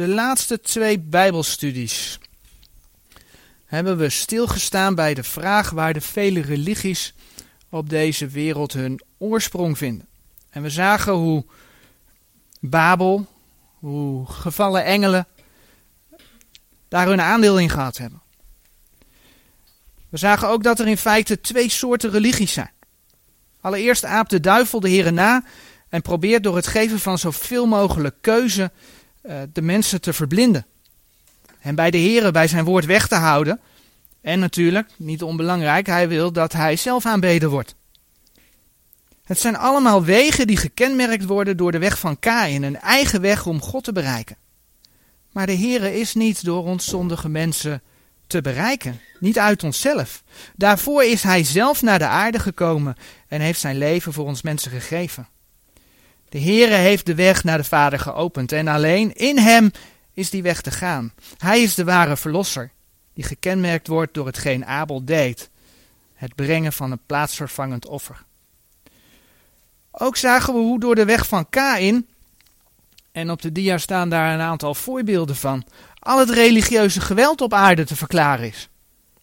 de laatste twee Bijbelstudies hebben we stilgestaan bij de vraag waar de vele religies op deze wereld hun oorsprong vinden. En we zagen hoe Babel, hoe gevallen engelen daar hun aandeel in gehad hebben. We zagen ook dat er in feite twee soorten religies zijn. Allereerst aapt de duivel de heren na en probeert door het geven van zoveel mogelijk keuze de mensen te verblinden. En bij de heren bij zijn woord weg te houden. En natuurlijk, niet onbelangrijk, hij wil dat hij zelf aanbeden wordt. Het zijn allemaal wegen die gekenmerkt worden door de weg van Kain, een eigen weg om God te bereiken. Maar de Heere is niet door ons zondige mensen te bereiken, niet uit onszelf. Daarvoor is Hij zelf naar de aarde gekomen en heeft zijn leven voor ons mensen gegeven. De Heere heeft de weg naar de Vader geopend en alleen in Hem is die weg te gaan. Hij is de ware verlosser, die gekenmerkt wordt door hetgeen Abel deed, het brengen van een plaatsvervangend offer. Ook zagen we hoe door de weg van Kain, en op de dia staan daar een aantal voorbeelden van, al het religieuze geweld op aarde te verklaren is.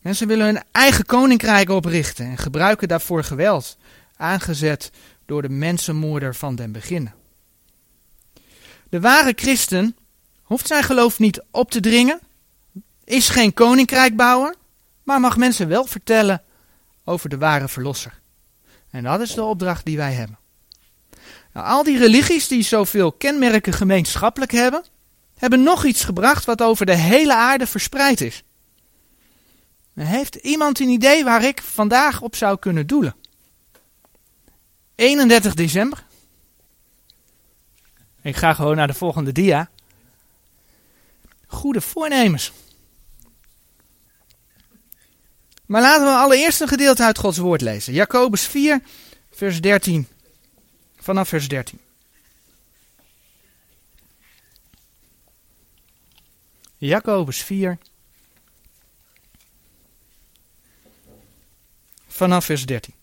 Mensen willen hun eigen koninkrijk oprichten en gebruiken daarvoor geweld, aangezet door de mensenmoorder van den beginnen. De ware christen hoeft zijn geloof niet op te dringen, is geen koninkrijkbouwer, maar mag mensen wel vertellen over de ware verlosser. En dat is de opdracht die wij hebben. Nou, al die religies die zoveel kenmerken gemeenschappelijk hebben, hebben nog iets gebracht wat over de hele aarde verspreid is. Heeft iemand een idee waar ik vandaag op zou kunnen doelen? 31 december. Ik ga gewoon naar de volgende dia. Goede voornemens. Maar laten we allereerst een gedeelte uit Gods woord lezen. Jacobus 4, vers 13 Vanaf vers 13. Jacobus 4. Vanaf vers 13.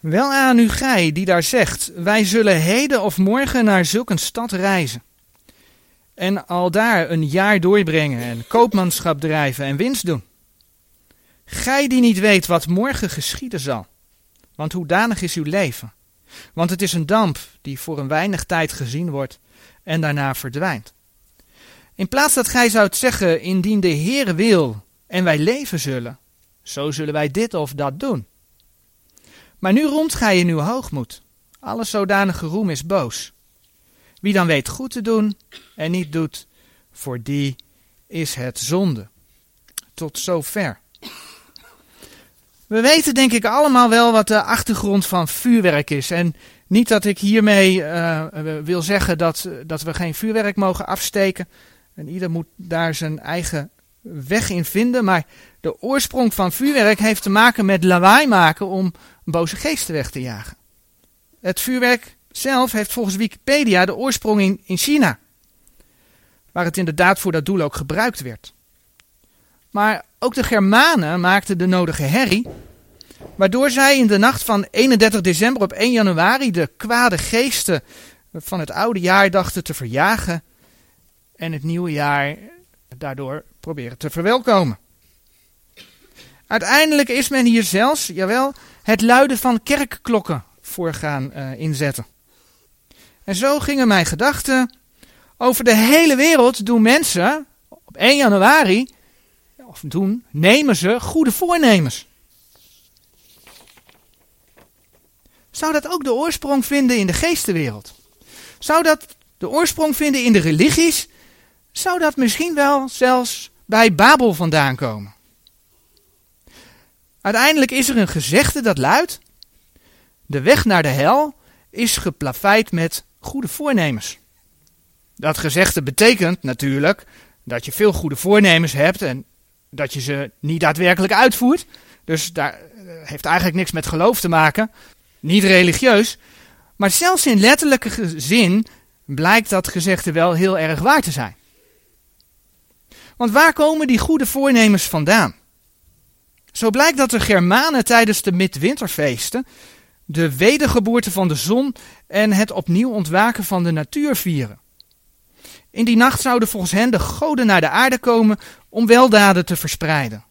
Wel aan u gij die daar zegt, wij zullen heden of morgen naar zulk een stad reizen. En al daar een jaar doorbrengen en koopmanschap drijven en winst doen. Gij die niet weet wat morgen geschieden zal. Want hoedanig is uw leven? Want het is een damp die voor een weinig tijd gezien wordt en daarna verdwijnt. In plaats dat gij zoudt zeggen, indien de Heer wil en wij leven zullen, zo zullen wij dit of dat doen. Maar nu roemt gij in uw hoogmoed. Alle zodanige roem is boos. Wie dan weet goed te doen en niet doet, voor die is het zonde. Tot zover. We weten denk ik allemaal wel wat de achtergrond van vuurwerk is. En niet dat ik hiermee uh, wil zeggen dat, dat we geen vuurwerk mogen afsteken. En ieder moet daar zijn eigen weg in vinden. Maar de oorsprong van vuurwerk heeft te maken met lawaai maken om boze geesten weg te jagen. Het vuurwerk zelf heeft volgens Wikipedia de oorsprong in, in China. Waar het inderdaad voor dat doel ook gebruikt werd. Maar ook de Germanen maakten de nodige herrie, waardoor zij in de nacht van 31 december op 1 januari de kwade geesten van het oude jaar dachten te verjagen en het nieuwe jaar daardoor proberen te verwelkomen. Uiteindelijk is men hier zelfs, jawel, het luiden van kerkklokken voor gaan uh, inzetten. En zo gingen mijn gedachten. Over de hele wereld doen mensen op 1 januari of doen, nemen ze goede voornemens. Zou dat ook de oorsprong vinden in de geestenwereld? Zou dat de oorsprong vinden in de religies? Zou dat misschien wel zelfs bij Babel vandaan komen? Uiteindelijk is er een gezegde dat luidt: De weg naar de hel is geplaveid met goede voornemens. Dat gezegde betekent natuurlijk dat je veel goede voornemens hebt en dat je ze niet daadwerkelijk uitvoert. Dus daar eh, heeft eigenlijk niks met geloof te maken. Niet religieus. Maar zelfs in letterlijke zin blijkt dat gezegde wel heel erg waar te zijn. Want waar komen die goede voornemens vandaan? Zo blijkt dat de Germanen tijdens de midwinterfeesten de wedergeboorte van de zon en het opnieuw ontwaken van de natuur vieren. In die nacht zouden volgens hen de goden naar de aarde komen om weldaden te verspreiden.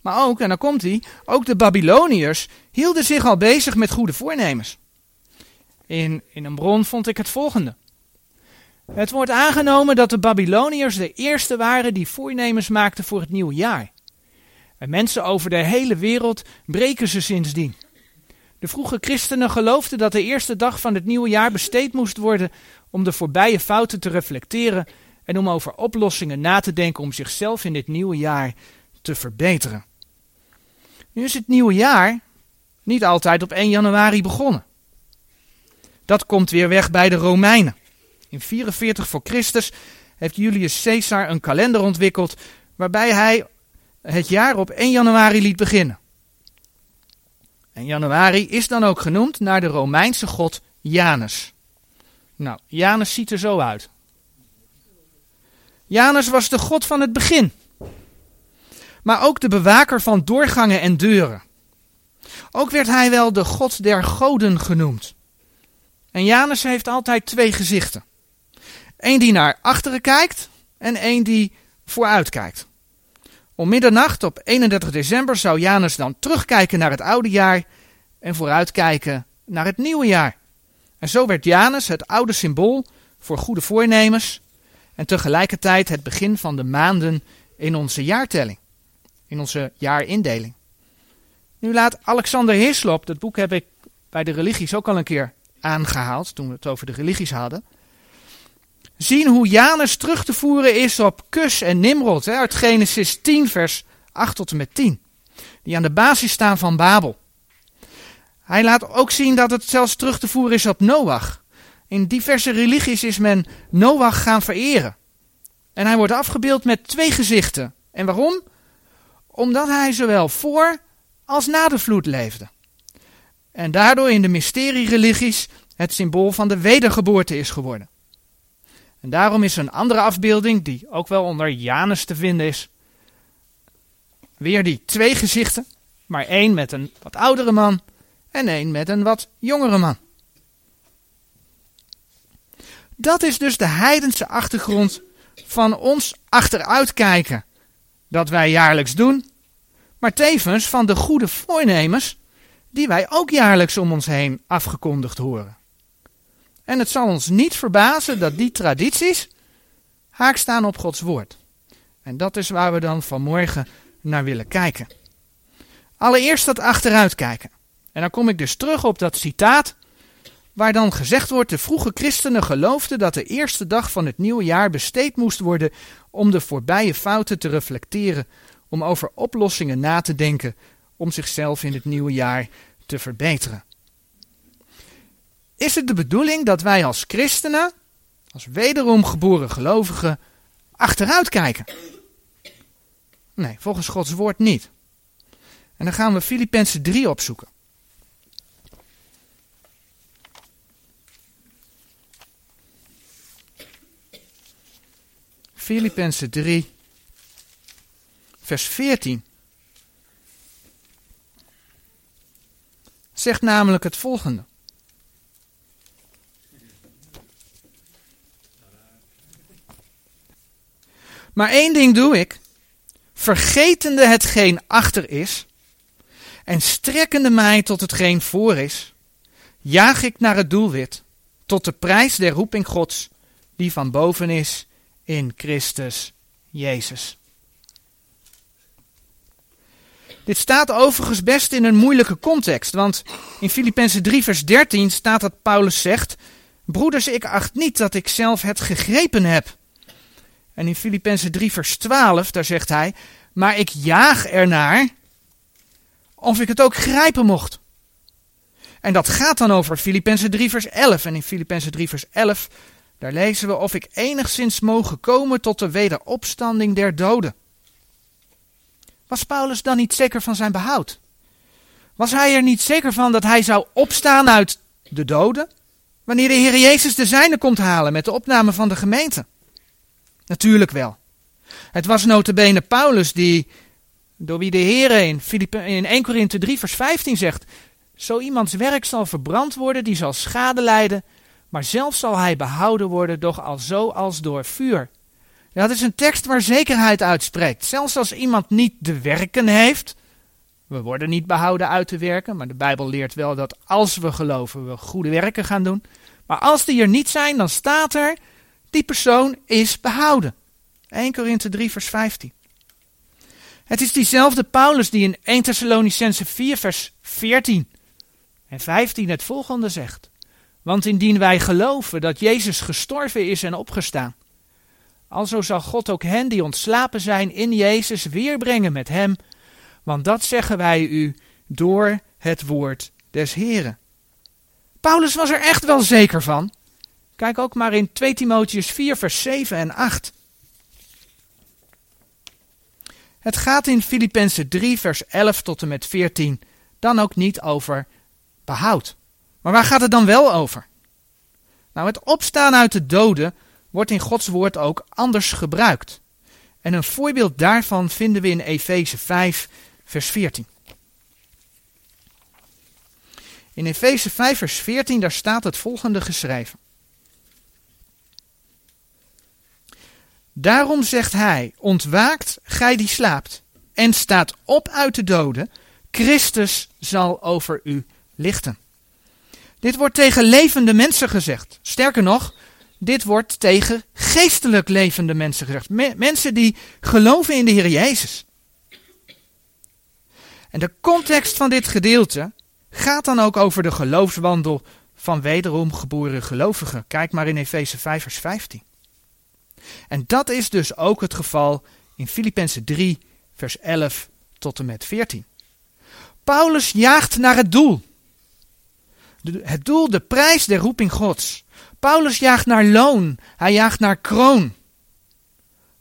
Maar ook, en dan komt hij, ook de Babyloniërs hielden zich al bezig met goede voornemens. In, in een bron vond ik het volgende. Het wordt aangenomen dat de Babyloniërs de eerste waren die voornemens maakten voor het nieuwe jaar. En mensen over de hele wereld breken ze sindsdien. De vroege christenen geloofden dat de eerste dag van het nieuwe jaar besteed moest worden om de voorbije fouten te reflecteren en om over oplossingen na te denken om zichzelf in dit nieuwe jaar te verbeteren. Nu is het nieuwe jaar niet altijd op 1 januari begonnen. Dat komt weer weg bij de Romeinen. In 44 voor Christus heeft Julius Caesar een kalender ontwikkeld waarbij hij het jaar op 1 januari liet beginnen. En januari is dan ook genoemd naar de Romeinse god Janus. Nou, Janus ziet er zo uit. Janus was de god van het begin. Maar ook de bewaker van doorgangen en deuren. Ook werd hij wel de god der goden genoemd. En Janus heeft altijd twee gezichten. Eén die naar achteren kijkt en één die vooruit kijkt. Om middernacht op 31 december zou Janus dan terugkijken naar het oude jaar en vooruitkijken naar het nieuwe jaar. En zo werd Janus het oude symbool voor goede voornemens en tegelijkertijd het begin van de maanden in onze jaartelling, in onze jaarindeling. Nu laat Alexander Hislop, dat boek heb ik bij de religies ook al een keer aangehaald toen we het over de religies hadden zien hoe Janus terug te voeren is op Kus en Nimrod hè, uit Genesis 10, vers 8 tot en met 10. Die aan de basis staan van Babel. Hij laat ook zien dat het zelfs terug te voeren is op Noach. In diverse religies is men Noach gaan vereren. En hij wordt afgebeeld met twee gezichten. En waarom? Omdat hij zowel voor als na de vloed leefde. En daardoor in de mysterie-religies het symbool van de wedergeboorte is geworden. En daarom is een andere afbeelding, die ook wel onder Janus te vinden is, weer die twee gezichten, maar één met een wat oudere man en één met een wat jongere man. Dat is dus de heidense achtergrond van ons achteruitkijken, dat wij jaarlijks doen, maar tevens van de goede voornemens die wij ook jaarlijks om ons heen afgekondigd horen. En het zal ons niet verbazen dat die tradities haak staan op Gods woord. En dat is waar we dan vanmorgen naar willen kijken. Allereerst dat achteruit kijken. En dan kom ik dus terug op dat citaat waar dan gezegd wordt: de vroege christenen geloofden dat de eerste dag van het nieuwe jaar besteed moest worden om de voorbije fouten te reflecteren, om over oplossingen na te denken, om zichzelf in het nieuwe jaar te verbeteren. Is het de bedoeling dat wij als christenen, als wederom geboren gelovigen, achteruit kijken? Nee, volgens Gods woord niet. En dan gaan we Filippenzen 3 opzoeken. Filippenzen 3, vers 14. Zegt namelijk het volgende. Maar één ding doe ik. Vergetende hetgeen achter is en strekkende mij tot hetgeen voor is, jaag ik naar het doelwit, tot de prijs der roeping Gods, die van boven is in Christus Jezus. Dit staat overigens best in een moeilijke context, want in Filippenzen 3 vers 13 staat dat Paulus zegt, Broeders, ik acht niet dat ik zelf het gegrepen heb, en in Filippenzen 3 vers 12, daar zegt hij, maar ik jaag ernaar of ik het ook grijpen mocht. En dat gaat dan over Filippenzen 3 vers 11. En in Filippenzen 3 vers 11, daar lezen we of ik enigszins mogen komen tot de wederopstanding der doden. Was Paulus dan niet zeker van zijn behoud? Was hij er niet zeker van dat hij zou opstaan uit de doden? Wanneer de Heer Jezus de zijne komt halen met de opname van de gemeente? Natuurlijk wel. Het was notabene Paulus die, door wie de Heer in, in 1 Korinthe 3 vers 15 zegt, zo iemands werk zal verbrand worden, die zal schade lijden, maar zelf zal hij behouden worden, doch al zo als door vuur. Dat is een tekst waar zekerheid uitspreekt. Zelfs als iemand niet de werken heeft, we worden niet behouden uit te werken, maar de Bijbel leert wel dat als we geloven, we goede werken gaan doen. Maar als die er niet zijn, dan staat er, die persoon is behouden. 1 Korinthe 3 vers 15. Het is diezelfde Paulus die in 1 Thessalonicense 4 vers 14 en 15 het volgende zegt. Want indien wij geloven dat Jezus gestorven is en opgestaan, alzo zal God ook hen die ontslapen zijn in Jezus weerbrengen met hem, want dat zeggen wij u door het woord des Heren. Paulus was er echt wel zeker van. Kijk ook maar in 2 Timotheus 4 vers 7 en 8. Het gaat in Filippenzen 3 vers 11 tot en met 14 dan ook niet over behoud. Maar waar gaat het dan wel over? Nou, het opstaan uit de doden wordt in Gods woord ook anders gebruikt. En een voorbeeld daarvan vinden we in Efeze 5 vers 14. In Efeze 5 vers 14 daar staat het volgende geschreven. Daarom zegt hij, ontwaakt gij die slaapt en staat op uit de doden, Christus zal over u lichten. Dit wordt tegen levende mensen gezegd. Sterker nog, dit wordt tegen geestelijk levende mensen gezegd. mensen die geloven in de Heer Jezus. En de context van dit gedeelte gaat dan ook over de geloofswandel van wederom geboren gelovigen. Kijk maar in Efeze 5 vers 15. En dat is dus ook het geval in Filippenzen 3 vers 11 tot en met 14. Paulus jaagt naar het doel. Het doel, de prijs der roeping Gods. Paulus jaagt naar loon, hij jaagt naar kroon.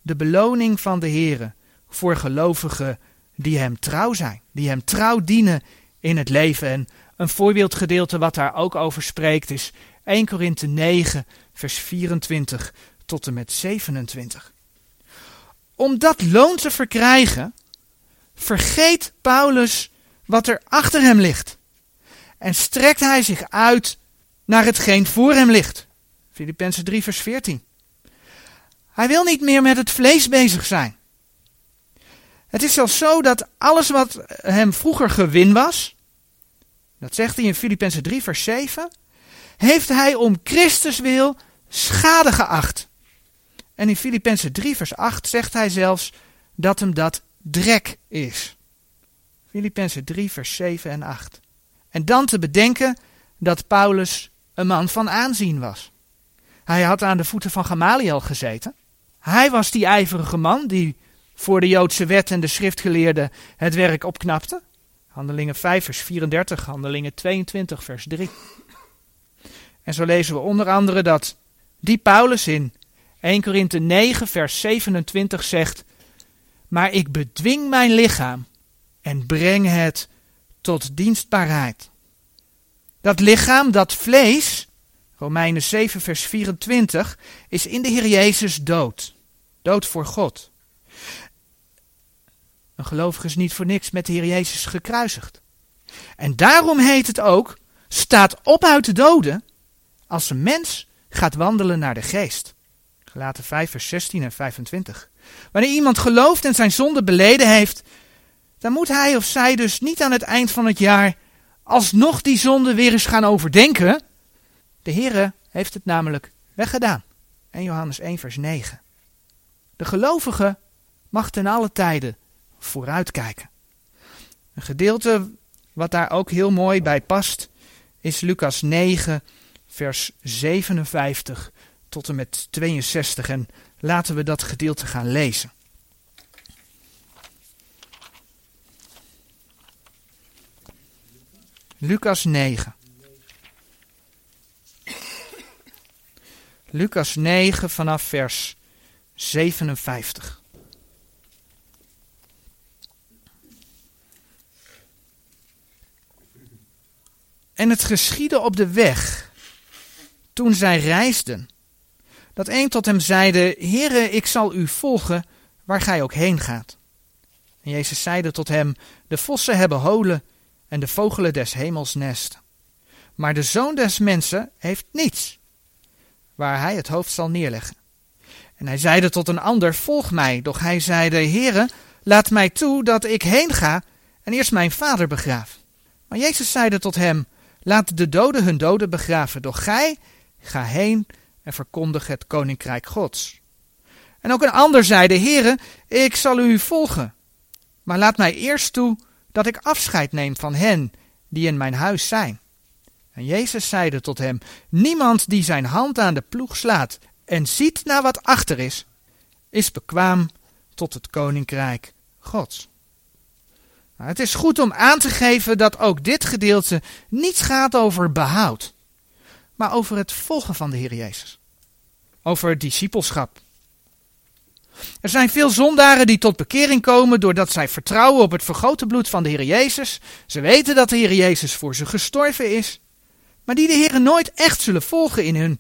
De beloning van de Here voor gelovigen die hem trouw zijn, die hem trouw dienen in het leven. En een voorbeeldgedeelte wat daar ook over spreekt is 1 Korinthe 9, vers 24 tot en met 27. Om dat loon te verkrijgen, vergeet Paulus wat er achter hem ligt. En strekt hij zich uit naar hetgeen voor hem ligt. Filippenzen 3, vers 14. Hij wil niet meer met het vlees bezig zijn. Het is zelfs zo dat alles wat hem vroeger gewin was, dat zegt hij in Filippenzen 3, vers 7, heeft hij om Christus wil schade geacht. En in Filippenzen 3, vers 8 zegt hij zelfs dat hem dat drek is. Filippenzen 3, vers 7 en 8. En dan te bedenken dat Paulus een man van aanzien was. Hij had aan de voeten van Gamaliel gezeten. Hij was die ijverige man die voor de Joodse wet en de schriftgeleerden het werk opknapte. Handelingen 5, vers 34, Handelingen 22, vers 3. En zo lezen we onder andere dat die Paulus in 1 Korinthe 9, vers 27 zegt: Maar ik bedwing mijn lichaam en breng het tot dienstbaarheid. Dat lichaam, dat vlees, Romeinen 7, vers 24, is in de Heer Jezus dood. Dood voor God. Een gelovige is niet voor niks met de Heer Jezus gekruisigd. En daarom heet het ook, staat op uit de doden, als een mens gaat wandelen naar de geest. Gelaten 5 vers 16 en 25. Wanneer iemand gelooft en zijn zonde beleden heeft, dan moet hij of zij dus niet aan het eind van het jaar alsnog die zonde weer eens gaan overdenken. De Heere heeft het namelijk weggedaan. En Johannes 1 vers 9. De gelovige mag ten alle tijden vooruitkijken. Een gedeelte wat daar ook heel mooi bij past is Lucas 9 vers 57 tot en met 62 en laten we dat gedeelte gaan lezen. Lucas 9. Lucas 9 vanaf vers 57. En het geschiedde op de weg, toen zij reisden, dat een tot hem zeide, Heere, ik zal u volgen, waar gij ook heen gaat. En Jezus zeide tot hem, de vossen hebben holen en de vogelen des hemels nest. Maar de zoon des mensen heeft niets waar hij het hoofd zal neerleggen. En hij zeide tot een ander, volg mij. Doch hij zeide, Heere, laat mij toe dat ik heen ga en eerst mijn vader begraaf. Maar Jezus zeide tot hem, laat de doden hun doden begraven, doch gij ga heen en verkondig het koninkrijk Gods. En ook een ander zeide, Heere, ik zal u volgen, maar laat mij eerst toe dat ik afscheid neem van hen die in mijn huis zijn. En Jezus zeide tot hem, niemand die zijn hand aan de ploeg slaat en ziet naar wat achter is, is bekwaam tot het koninkrijk Gods. Nou, het is goed om aan te geven dat ook dit gedeelte niet gaat over behoud, maar over het volgen van de Heer Jezus. Over discipelschap. Er zijn veel zondaren die tot bekering komen doordat zij vertrouwen op het vergoten bloed van de Heer Jezus. Ze weten dat de Heer Jezus voor ze gestorven is, maar die de Heer nooit echt zullen volgen in hun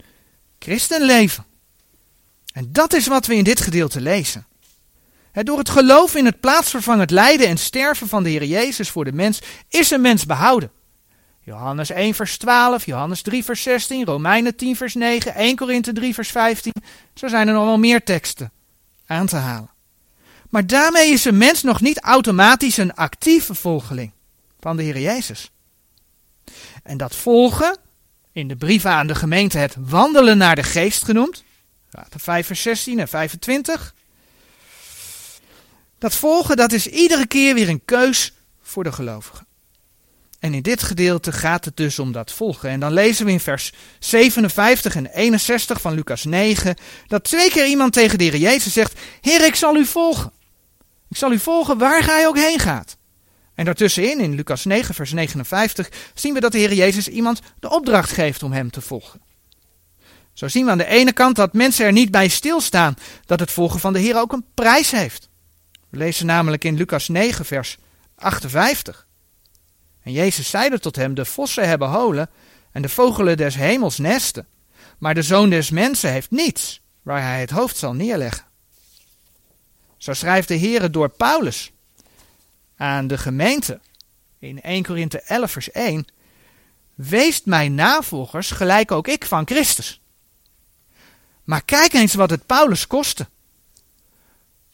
christenleven. En dat is wat we in dit gedeelte lezen. Door het geloof in het plaatsvervangend lijden en sterven van de Heer Jezus voor de mens is een mens behouden. Johannes 1 vers 12, Johannes 3 vers 16, Romeinen 10 vers 9, 1 Korinthe 3 vers 15. Zo zijn er nog wel meer teksten aan te halen. Maar daarmee is een mens nog niet automatisch een actieve volgeling van de Heer Jezus. En dat volgen, in de brieven aan de gemeente het wandelen naar de geest genoemd, 5 vers 16 en 25. Dat volgen, dat is iedere keer weer een keus voor de gelovigen. En in dit gedeelte gaat het dus om dat volgen. En dan lezen we in vers 57 en 61 van Lucas 9 dat twee keer iemand tegen de Heer Jezus zegt: Heer, ik zal u volgen. Ik zal u volgen waar gij ook heen gaat. En daartussenin, in Lucas 9, vers 59, zien we dat de Heer Jezus iemand de opdracht geeft om hem te volgen. Zo zien we aan de ene kant dat mensen er niet bij stilstaan dat het volgen van de Heer ook een prijs heeft. We lezen namelijk in Lucas 9, vers 58. En Jezus zeide tot hem: De vossen hebben holen en de vogelen des hemels nesten, maar de zoon des mensen heeft niets waar hij het hoofd zal neerleggen. Zo schrijft de Heer door Paulus aan de gemeente in 1 Korinthe 11, vers 1: Weest mijn navolgers gelijk ook ik van Christus. Maar kijk eens wat het Paulus kostte.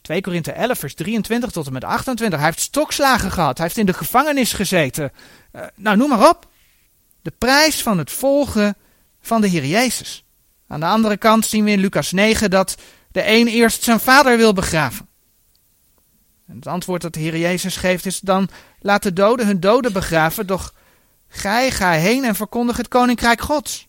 2 Korinthe 11, vers 23 tot en met 28. Hij heeft stokslagen gehad. Hij heeft in de gevangenis gezeten. Uh, nou, noem maar op. De prijs van het volgen van de Heer Jezus. Aan de andere kant zien we in Lucas 9 dat de een eerst zijn vader wil begraven. En het antwoord dat de Heer Jezus geeft is dan: laat de doden hun doden begraven, doch gij ga heen en verkondig het koninkrijk Gods.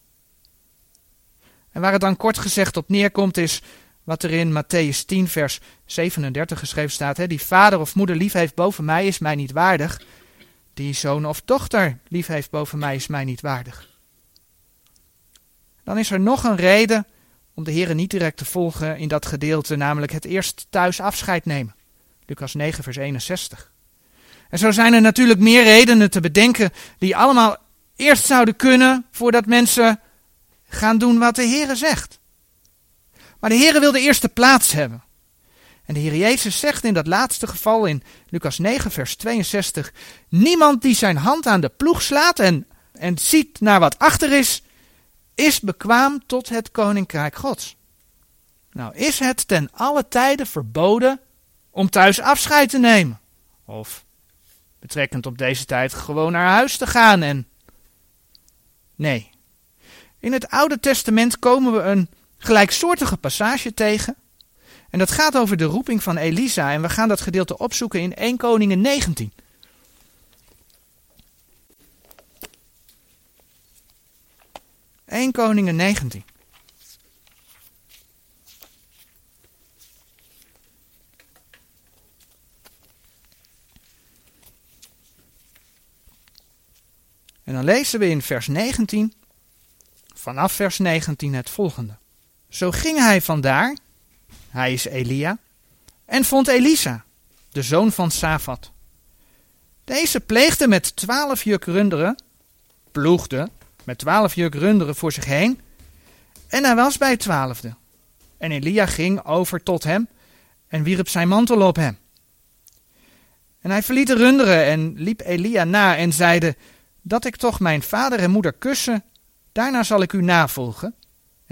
En waar het dan kort gezegd op neerkomt is wat er in Matthäus 10 vers 37 geschreven staat. Hè, die vader of moeder lief heeft boven mij is mij niet waardig. Die zoon of dochter lief heeft boven mij is mij niet waardig. Dan is er nog een reden om de Heer niet direct te volgen in dat gedeelte, namelijk het eerst thuis afscheid nemen. Lucas 9 vers 61. En zo zijn er natuurlijk meer redenen te bedenken die allemaal eerst zouden kunnen voordat mensen gaan doen wat de Heere zegt. Maar de Heere wil de eerste plaats hebben. En de Heer Jezus zegt in dat laatste geval in Lucas 9, vers 62: Niemand die zijn hand aan de ploeg slaat en, en ziet naar wat achter is, is bekwaam tot het koninkrijk Gods. Nou, is het ten alle tijden verboden om thuis afscheid te nemen? Of betrekkend op deze tijd gewoon naar huis te gaan en. Nee, in het Oude Testament komen we een gelijksoortige passage tegen. En dat gaat over de roeping van Elisa. En we gaan dat gedeelte opzoeken in 1 Koningen 19. Eén Koningen 19. En dan lezen we in vers 19 vanaf vers 19 het volgende. Zo ging hij vandaar, hij is Elia, en vond Elisa, de zoon van Safat. Deze pleegde met twaalf juk runderen, ploegde met twaalf juk runderen voor zich heen, en hij was bij het twaalfde. En Elia ging over tot hem en wierp zijn mantel op hem. En hij verliet de runderen en liep Elia na en zeide, dat ik toch mijn vader en moeder kussen Daarna zal ik u navolgen.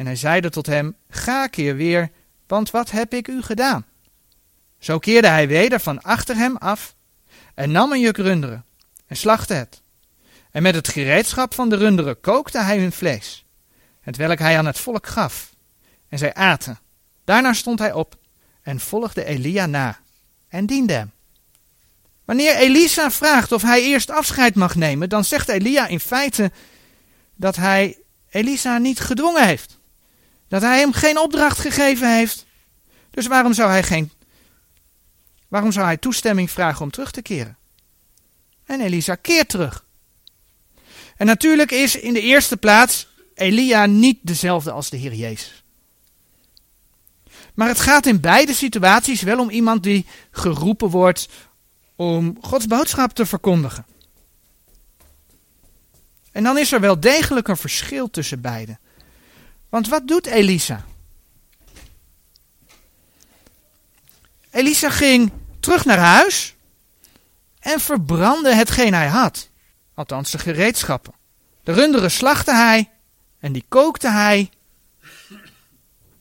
En hij zeide tot hem, ga keer weer, want wat heb ik u gedaan? Zo keerde hij weder van achter hem af en nam een juk runderen en slachtte het. En met het gereedschap van de runderen kookte hij hun vlees, hetwelk hij aan het volk gaf. En zij aten. Daarna stond hij op en volgde Elia na en diende hem. Wanneer Elisa vraagt of hij eerst afscheid mag nemen, dan zegt Elia in feite dat hij Elisa niet gedwongen heeft. Dat hij hem geen opdracht gegeven heeft. Dus waarom zou hij geen waarom zou hij toestemming vragen om terug te keren? En Elisa keert terug. En natuurlijk is in de eerste plaats Elia niet dezelfde als de Heer Jezus. Maar het gaat in beide situaties wel om iemand die geroepen wordt om Gods boodschap te verkondigen. En dan is er wel degelijk een verschil tussen beiden. Want wat doet Elisa? Elisa ging terug naar huis en verbrandde hetgeen hij had. Althans de gereedschappen. De runderen slachtte hij en die kookte hij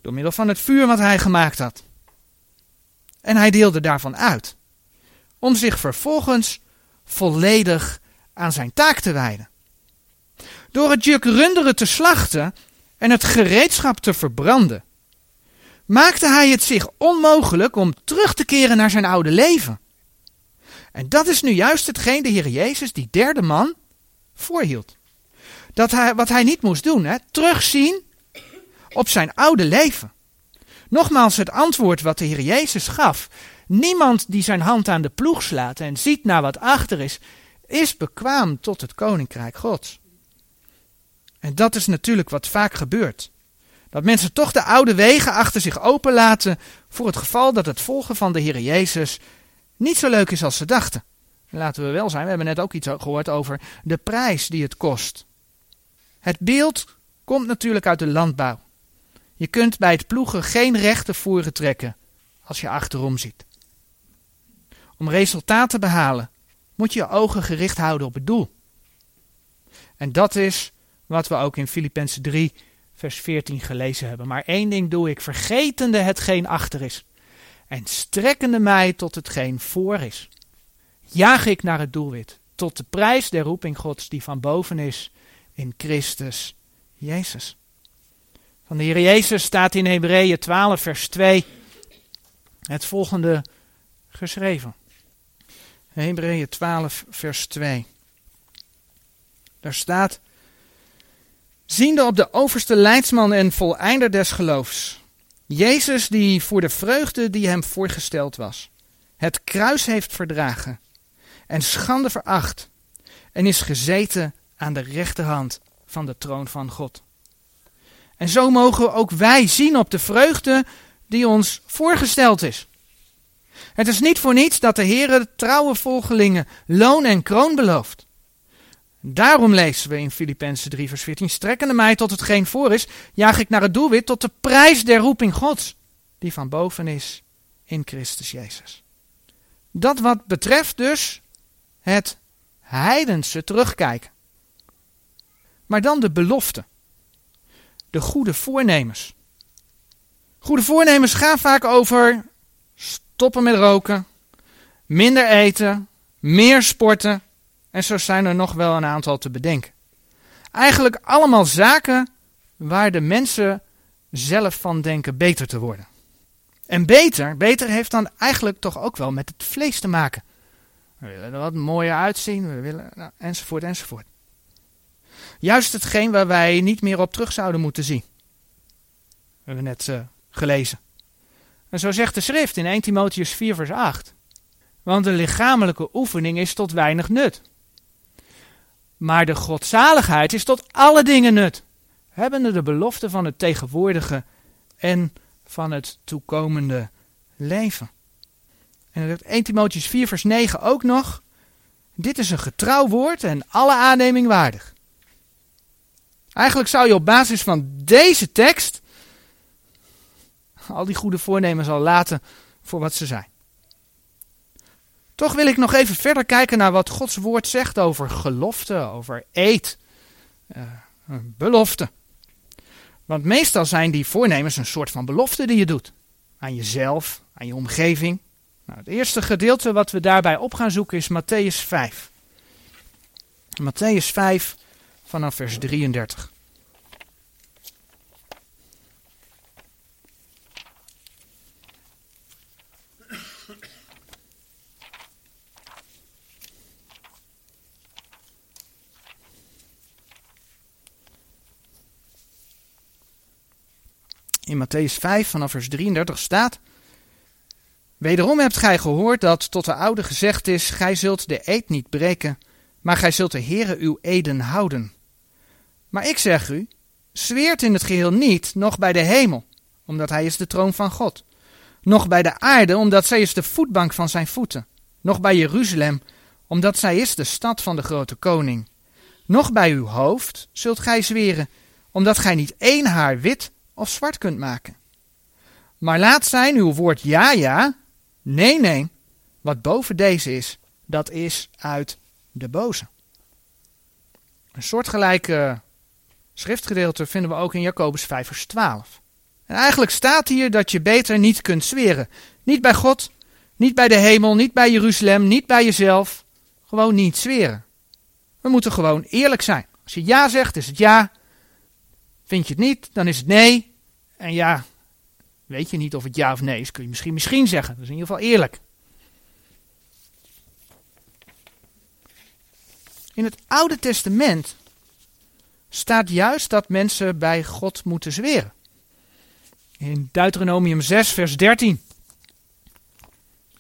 door middel van het vuur wat hij gemaakt had. En hij deelde daarvan uit, om zich vervolgens volledig aan zijn taak te wijden. Door het juk runderen te slachten en het gereedschap te verbranden, maakte hij het zich onmogelijk om terug te keren naar zijn oude leven. En dat is nu juist hetgeen de Heer Jezus, die derde man, voorhield. Dat hij, wat hij niet moest doen, hè, terugzien op zijn oude leven. Nogmaals het antwoord wat de Heer Jezus gaf. Niemand die zijn hand aan de ploeg slaat en ziet naar wat achter is, is bekwaam tot het koninkrijk Gods. En dat is natuurlijk wat vaak gebeurt. Dat mensen toch de oude wegen achter zich openlaten voor het geval dat het volgen van de Heer Jezus niet zo leuk is als ze dachten. Laten we wel zijn, we hebben net ook iets gehoord over de prijs die het kost. Het beeld komt natuurlijk uit de landbouw. Je kunt bij het ploegen geen rechte voeren trekken als je achterom ziet. Om resultaat te behalen moet je je ogen gericht houden op het doel. En dat is wat we ook in Filippenzen 3 vers 14 gelezen hebben. Maar één ding doe ik, vergetende hetgeen achter is en strekkende mij tot hetgeen voor is. Jaag ik naar het doelwit, tot de prijs der roeping Gods die van boven is in Christus Jezus. Van de Heer Jezus staat in Hebreeën 12 vers 2 het volgende geschreven. Hebreeën 12 vers 2. Daar staat Ziende op de overste leidsman en voleinder des geloofs, Jezus die voor de vreugde die hem voorgesteld was, het kruis heeft verdragen en schande veracht en is gezeten aan de rechterhand van de troon van God. En zo mogen ook wij zien op de vreugde die ons voorgesteld is. Het is niet voor niets dat de Heer trouwe volgelingen loon en kroon belooft. Daarom lezen we in Filippenzen 3 vers 14, strekkende mij tot hetgeen voor is, jaag ik naar het doelwit tot de prijs der roeping Gods, die van boven is in Christus Jezus. Dat wat betreft dus het heidense terugkijken. Maar dan de belofte. De goede voornemens. Goede voornemens gaan vaak over stoppen met roken, minder eten, meer sporten, en zo zijn er nog wel een aantal te bedenken. Eigenlijk allemaal zaken waar de mensen zelf van denken beter te worden. En beter, beter heeft dan eigenlijk toch ook wel met het vlees te maken. We willen er wat mooier uitzien, we willen, nou, enzovoort, enzovoort. Juist hetgeen waar wij niet meer op terug zouden moeten zien. We hebben net uh, gelezen. En zo zegt de schrift in 1 Timotheus 4 vers 8. Want de lichamelijke oefening is tot weinig nut. Maar de godzaligheid is tot alle dingen nut, hebbende de belofte van het tegenwoordige en van het toekomende leven. En dat 1 Timotheus 4 vers 9 ook nog. Dit is een getrouw woord en alle aanneming waardig. Eigenlijk zou je op basis van deze tekst al die goede voornemens al laten voor wat ze zijn. Toch wil ik nog even verder kijken naar wat Gods woord zegt over gelofte, over eed, uh, belofte. Want meestal zijn die voornemens een soort van belofte die je doet. Aan jezelf, aan je omgeving. Nou, het eerste gedeelte wat we daarbij op gaan zoeken is Matthäus 5. Matthäus 5 vanaf vers 33. In Matthäus 5 vanaf vers 33 staat: Wederom hebt gij gehoord dat tot de oude gezegd is: Gij zult de eed niet breken, maar gij zult de Heere uw eden houden. Maar ik zeg u: zweert in het geheel niet, nog bij de hemel, omdat hij is de troon van God, nog bij de aarde, omdat zij is de voetbank van zijn voeten, nog bij Jeruzalem, omdat zij is de stad van de grote koning. Nog bij uw hoofd zult gij zweren, omdat gij niet één haar wit of zwart kunt maken. Maar laat zijn uw woord ja, ja, nee, nee. Wat boven deze is, dat is uit de boze. Een soortgelijke schriftgedeelte vinden we ook in Jacobus 5 vers 12. En eigenlijk staat hier dat je beter niet kunt zweren. Niet bij God, niet bij de hemel, niet bij Jeruzalem, niet bij jezelf. Gewoon niet zweren. We moeten gewoon eerlijk zijn. Als je ja zegt, is het ja. Vind je het niet, dan is het nee. En ja, weet je niet of het ja of nee is, kun je misschien misschien zeggen. Dat is in ieder geval eerlijk. In het Oude Testament staat juist dat mensen bij God moeten zweren. In Deuteronomium 6, vers 13.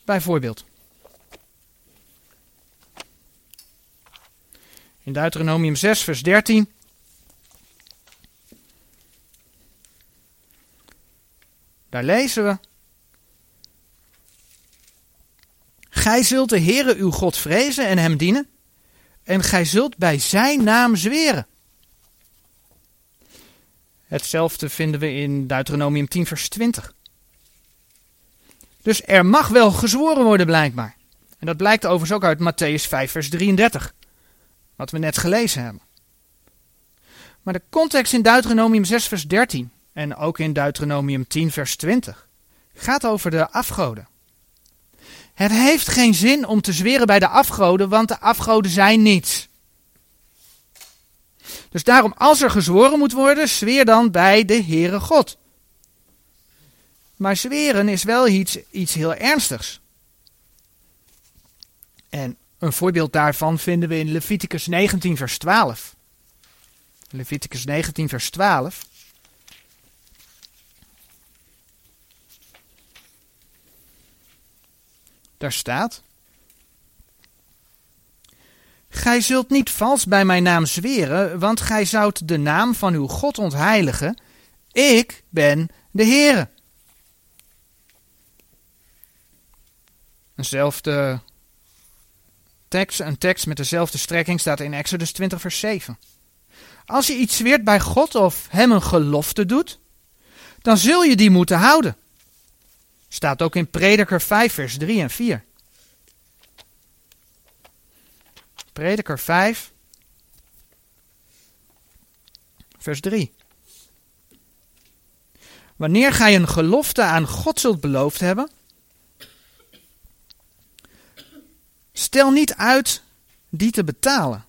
Bijvoorbeeld. In Deuteronomium 6, vers 13. Daar lezen we. Gij zult de Heere uw God vrezen en hem dienen, en gij zult bij zijn naam zweren. Hetzelfde vinden we in Deuteronomium 10, vers 20. Dus er mag wel gezworen worden, blijkbaar. En dat blijkt overigens ook uit Matthäus 5, vers 33. Wat we net gelezen hebben. Maar de context in Deuteronomium 6, vers 13 en ook in Deuteronomium 10, vers 20 gaat over de afgoden. Het heeft geen zin om te zweren bij de afgoden, want de afgoden zijn niets. Dus daarom, als er gezworen moet worden, zweer dan bij de Heere God. Maar zweren is wel iets, iets heel ernstigs. En een voorbeeld daarvan vinden we in Leviticus 19, vers 12. Leviticus 19, vers 12. Daar staat: Gij zult niet vals bij mijn naam zweren, want gij zoudt de naam van uw God ontheiligen. Ik ben de Heere. Eenzelfde tekst, een tekst met dezelfde strekking staat in Exodus 20, vers 7. Als je iets zweert bij God of hem een gelofte doet, dan zul je die moeten houden. Staat ook in Prediker 5, vers 3 en 4. Prediker 5, vers 3. Wanneer gij een gelofte aan God zult beloofd hebben, stel niet uit die te betalen.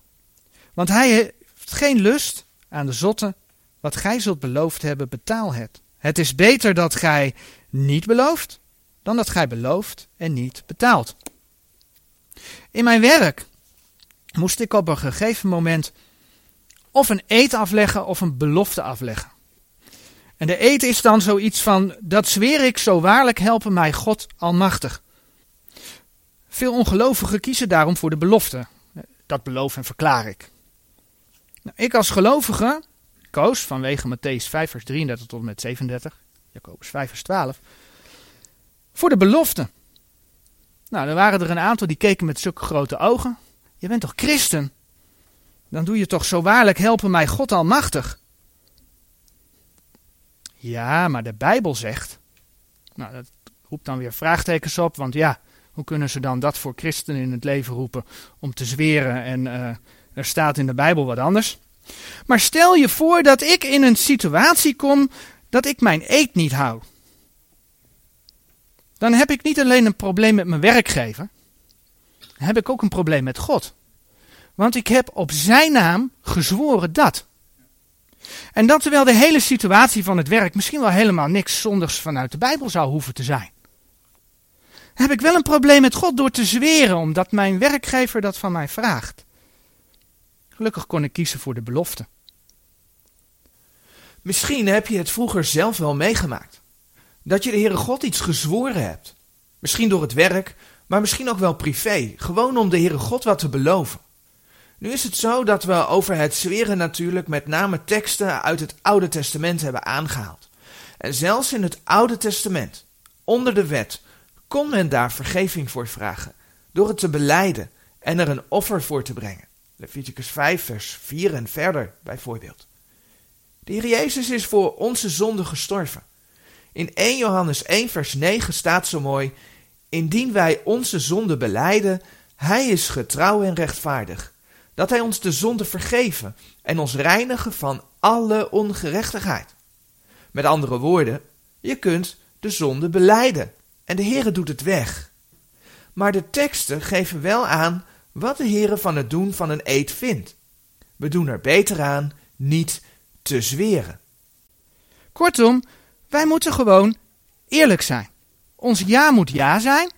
Want hij heeft geen lust aan de zotte, wat gij zult beloofd hebben, betaal het. Het is beter dat gij niet belooft, dan dat gij belooft en niet betaalt. In mijn werk moest ik op een gegeven moment of een eet afleggen of een belofte afleggen. En de eet is dan zoiets van, dat zweer ik, zo waarlijk helpen mij God almachtig. Veel ongelovigen kiezen daarom voor de belofte. Dat beloof en verklaar ik. Nou, ik als gelovige vanwege Matthäus 5 vers 33 tot en met 37, Jacobus 5 vers 12, voor de belofte. Nou, er waren er een aantal die keken met zulke grote ogen. Je bent toch christen? Dan doe je toch zo waarlijk helpen mij God almachtig. Ja, maar de Bijbel zegt. Nou, dat roept dan weer vraagtekens op, want ja, hoe kunnen ze dan dat voor christenen in het leven roepen om te zweren en uh, er staat in de Bijbel wat anders? Maar stel je voor dat ik in een situatie kom dat ik mijn eet niet hou. Dan heb ik niet alleen een probleem met mijn werkgever, dan heb ik ook een probleem met God. Want ik heb op zijn naam gezworen dat. En dat terwijl de hele situatie van het werk misschien wel helemaal niks zondigs vanuit de Bijbel zou hoeven te zijn. Heb ik wel een probleem met God door te zweren, omdat mijn werkgever dat van mij vraagt. Gelukkig kon ik kiezen voor de belofte. Misschien heb je het vroeger zelf wel meegemaakt. Dat je de Heere God iets gezworen hebt. Misschien door het werk, maar misschien ook wel privé. Gewoon om de Heere God wat te beloven. Nu is het zo dat we over het zweren natuurlijk met name teksten uit het Oude Testament hebben aangehaald. En zelfs in het Oude Testament, onder de wet, kon men daar vergeving voor vragen, door het te beleiden en er een offer voor te brengen. Leviticus 5, vers 4 en verder bijvoorbeeld. De Heer Jezus is voor onze zonde gestorven. In 1 Johannes 1, vers 9 staat zo mooi: Indien wij onze zonde beleiden, Hij is getrouw en rechtvaardig, dat Hij ons de zonde vergeven en ons reinigen van alle ongerechtigheid. Met andere woorden, je kunt de zonde beleiden en de Heere doet het weg. Maar de teksten geven wel aan wat de Heere van het doen van een eed vindt. We doen er beter aan niet te zweren. Kortom, wij moeten gewoon eerlijk zijn. Ons ja moet ja zijn,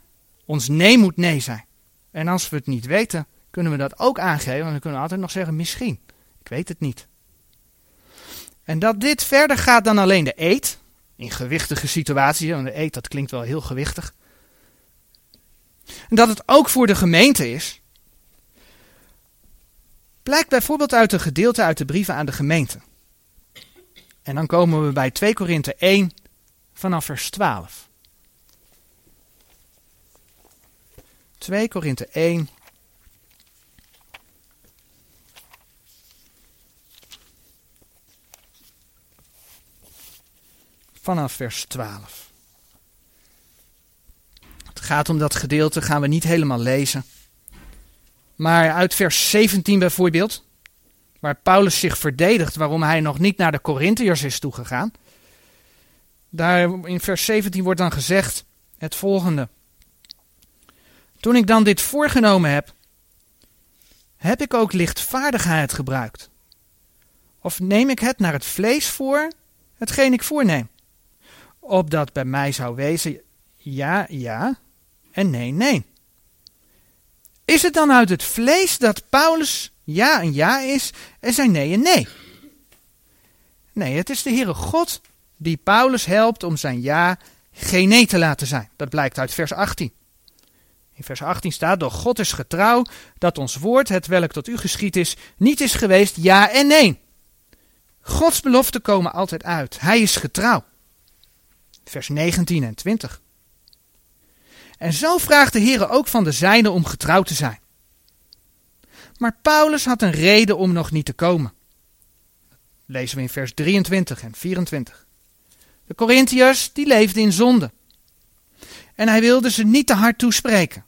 ons nee moet nee zijn. En als we het niet weten, kunnen we dat ook aangeven, want dan kunnen we altijd nog zeggen misschien. Ik weet het niet. En dat dit verder gaat dan alleen de eet, in gewichtige situaties, want de eet dat klinkt wel heel gewichtig. En dat het ook voor de gemeente is, blijkt bijvoorbeeld uit een gedeelte uit de brieven aan de gemeente. En dan komen we bij 2 Korinthe 1 vanaf vers 12. 2 Korinthe 1 vanaf vers 12. Het gaat om dat gedeelte, gaan we niet helemaal lezen. Maar uit vers 17 bijvoorbeeld, waar Paulus zich verdedigt waarom hij nog niet naar de Corinthiërs is toegegaan. Daar in vers 17 wordt dan gezegd het volgende. Toen ik dan dit voorgenomen heb, heb ik ook lichtvaardigheid gebruikt? Of neem ik het naar het vlees voor, hetgeen ik voorneem? Opdat bij mij zou wezen ja, ja en nee, nee. Is het dan uit het vlees dat Paulus ja een ja is en zijn nee een nee? Nee, het is de Heere God die Paulus helpt om zijn ja geen nee te laten zijn. Dat blijkt uit vers 18. In vers 18 staat, door God is getrouw dat ons woord, het welk tot u geschied is, niet is geweest ja en nee. Gods beloften komen altijd uit. Hij is getrouw. Vers 19 en 20. En zo vraagt de Heer ook van de zijne om getrouw te zijn. Maar Paulus had een reden om nog niet te komen. lezen we in vers 23 en 24. De Corinthiërs die leefden in zonde. En hij wilde ze niet te hard toespreken.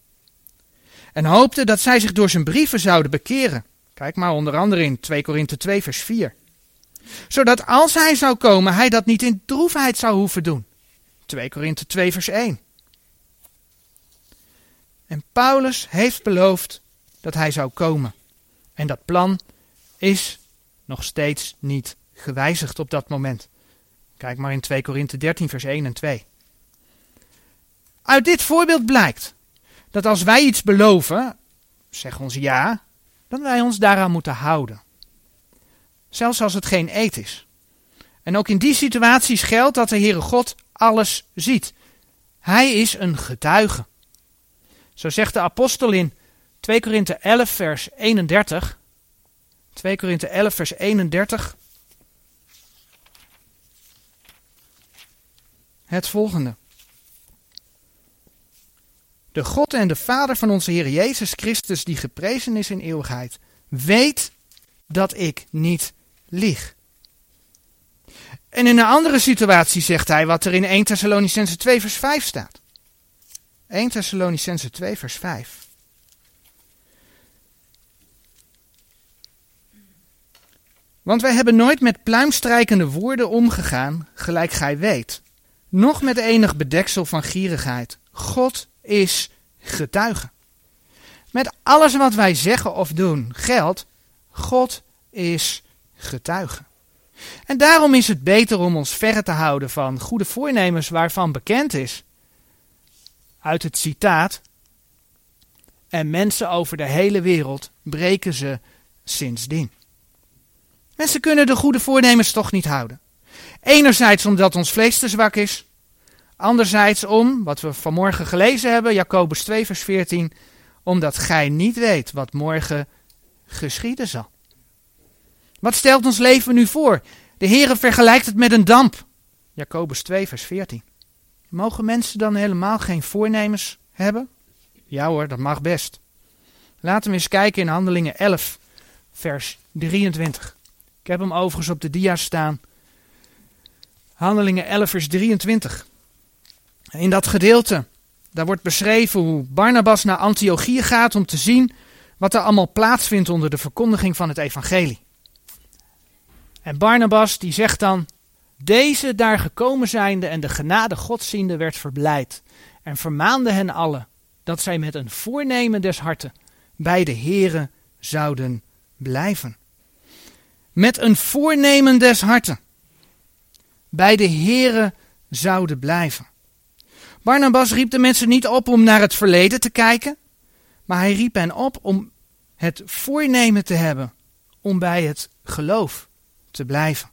En hoopte dat zij zich door zijn brieven zouden bekeren. Kijk maar onder andere in 2 Korinthe 2 vers 4. Zodat als hij zou komen, hij dat niet in droefheid zou hoeven doen. 2 Korinthe 2 vers 1. En Paulus heeft beloofd dat hij zou komen. En dat plan is nog steeds niet gewijzigd op dat moment. Kijk maar in 2 Korinthe 13 vers 1 en 2. Uit dit voorbeeld blijkt dat als wij iets beloven, zeg ons ja, dan wij ons daaraan moeten houden. Zelfs als het geen eet is. En ook in die situaties geldt dat de Heere God alles ziet. Hij is een getuige. Zo zegt de apostel in 2 Korinthe 11 vers 31. 2 Korinthe 11 vers 31. Het volgende. De God en de Vader van onze Heer Jezus Christus, die geprezen is in eeuwigheid, weet dat ik niet lieg. En in een andere situatie zegt hij wat er in 1 Thessalonicense 2 vers 5 staat. 1 Thessalonicense 2 vers 5. Want wij hebben nooit met pluimstrijkende woorden omgegaan, gelijk gij weet. Nog met enig bedeksel van gierigheid. God is getuige. Met alles wat wij zeggen of doen geldt, God is getuige. En daarom is het beter om ons verre te houden van goede voornemens waarvan bekend is. Uit het citaat. En mensen over de hele wereld breken ze sindsdien. Mensen kunnen de goede voornemens toch niet houden. Enerzijds omdat ons vlees te zwak is. Anderzijds om, wat we vanmorgen gelezen hebben, Jacobus 2 vers 14, omdat gij niet weet wat morgen geschieden zal. Wat stelt ons leven nu voor? De Heere vergelijkt het met een damp. Jacobus 2 vers 14. Mogen mensen dan helemaal geen voornemens hebben? Ja hoor, dat mag best. Laten we eens kijken in Handelingen 11 vers 23. Ik heb hem overigens op de dia staan. Handelingen 11 vers 23. In dat gedeelte, daar wordt beschreven hoe Barnabas naar Antiochië gaat om te zien wat er allemaal plaatsvindt onder de verkondiging van het evangelie. En Barnabas die zegt dan, deze daar gekomen zijnde en de genade godziende werd verblijd en vermaande hen allen dat zij met een voornemen des harten bij de Here zouden blijven. Met een voornemen des harten bij de Here zouden blijven. Barnabas riep de mensen niet op om naar het verleden te kijken, maar hij riep hen op om het voornemen te hebben om bij het geloof te blijven.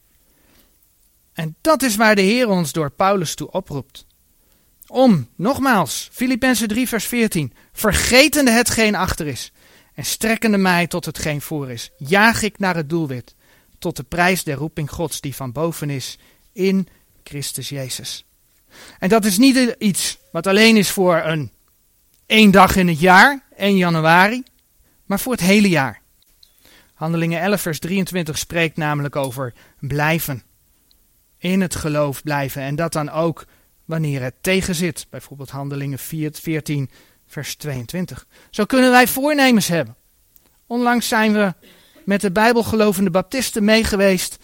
En dat is waar de Heer ons door Paulus toe oproept. Om, nogmaals, Filippenzen 3 vers 14, vergetende hetgeen achter is en strekkende mij tot hetgeen voor is, jaag ik naar het doelwit, tot de prijs der roeping Gods die van boven is, in Christus Jezus. En dat is niet iets wat alleen is voor een één dag in het jaar, 1 januari, maar voor het hele jaar. Handelingen 11 vers 23 spreekt namelijk over blijven. In het geloof blijven en dat dan ook wanneer het tegenzit. Bijvoorbeeld Handelingen 14 vers 22. Zo kunnen wij voornemens hebben. Onlangs zijn we met de bijbelgelovende baptisten meegeweest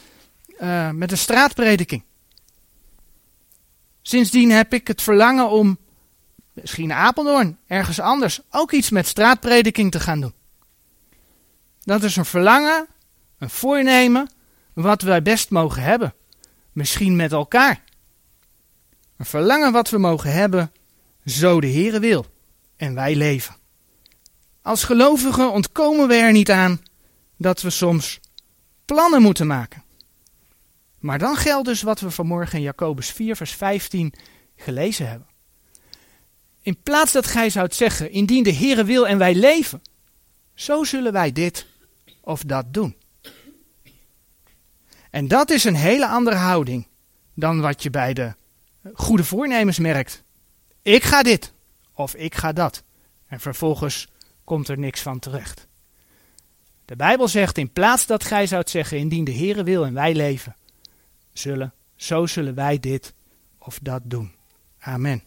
uh, met een straatprediking. Sindsdien heb ik het verlangen om, misschien Apeldoorn, ergens anders, ook iets met straatprediking te gaan doen. Dat is een verlangen, een voornemen, wat wij best mogen hebben. Misschien met elkaar. Een verlangen wat we mogen hebben, zo de Heere wil. En wij leven. Als gelovigen ontkomen we er niet aan dat we soms plannen moeten maken. Maar dan geldt dus wat we vanmorgen in Jacobus 4, vers 15 gelezen hebben. In plaats dat gij zoudt zeggen, indien de Heere wil en wij leven, zo zullen wij dit of dat doen. En dat is een hele andere houding dan wat je bij de goede voornemens merkt. Ik ga dit of ik ga dat. En vervolgens komt er niks van terecht. De Bijbel zegt in plaats dat gij zoudt zeggen, indien de Heere wil en wij leven, zullen, zo zullen wij dit of dat doen. Amen.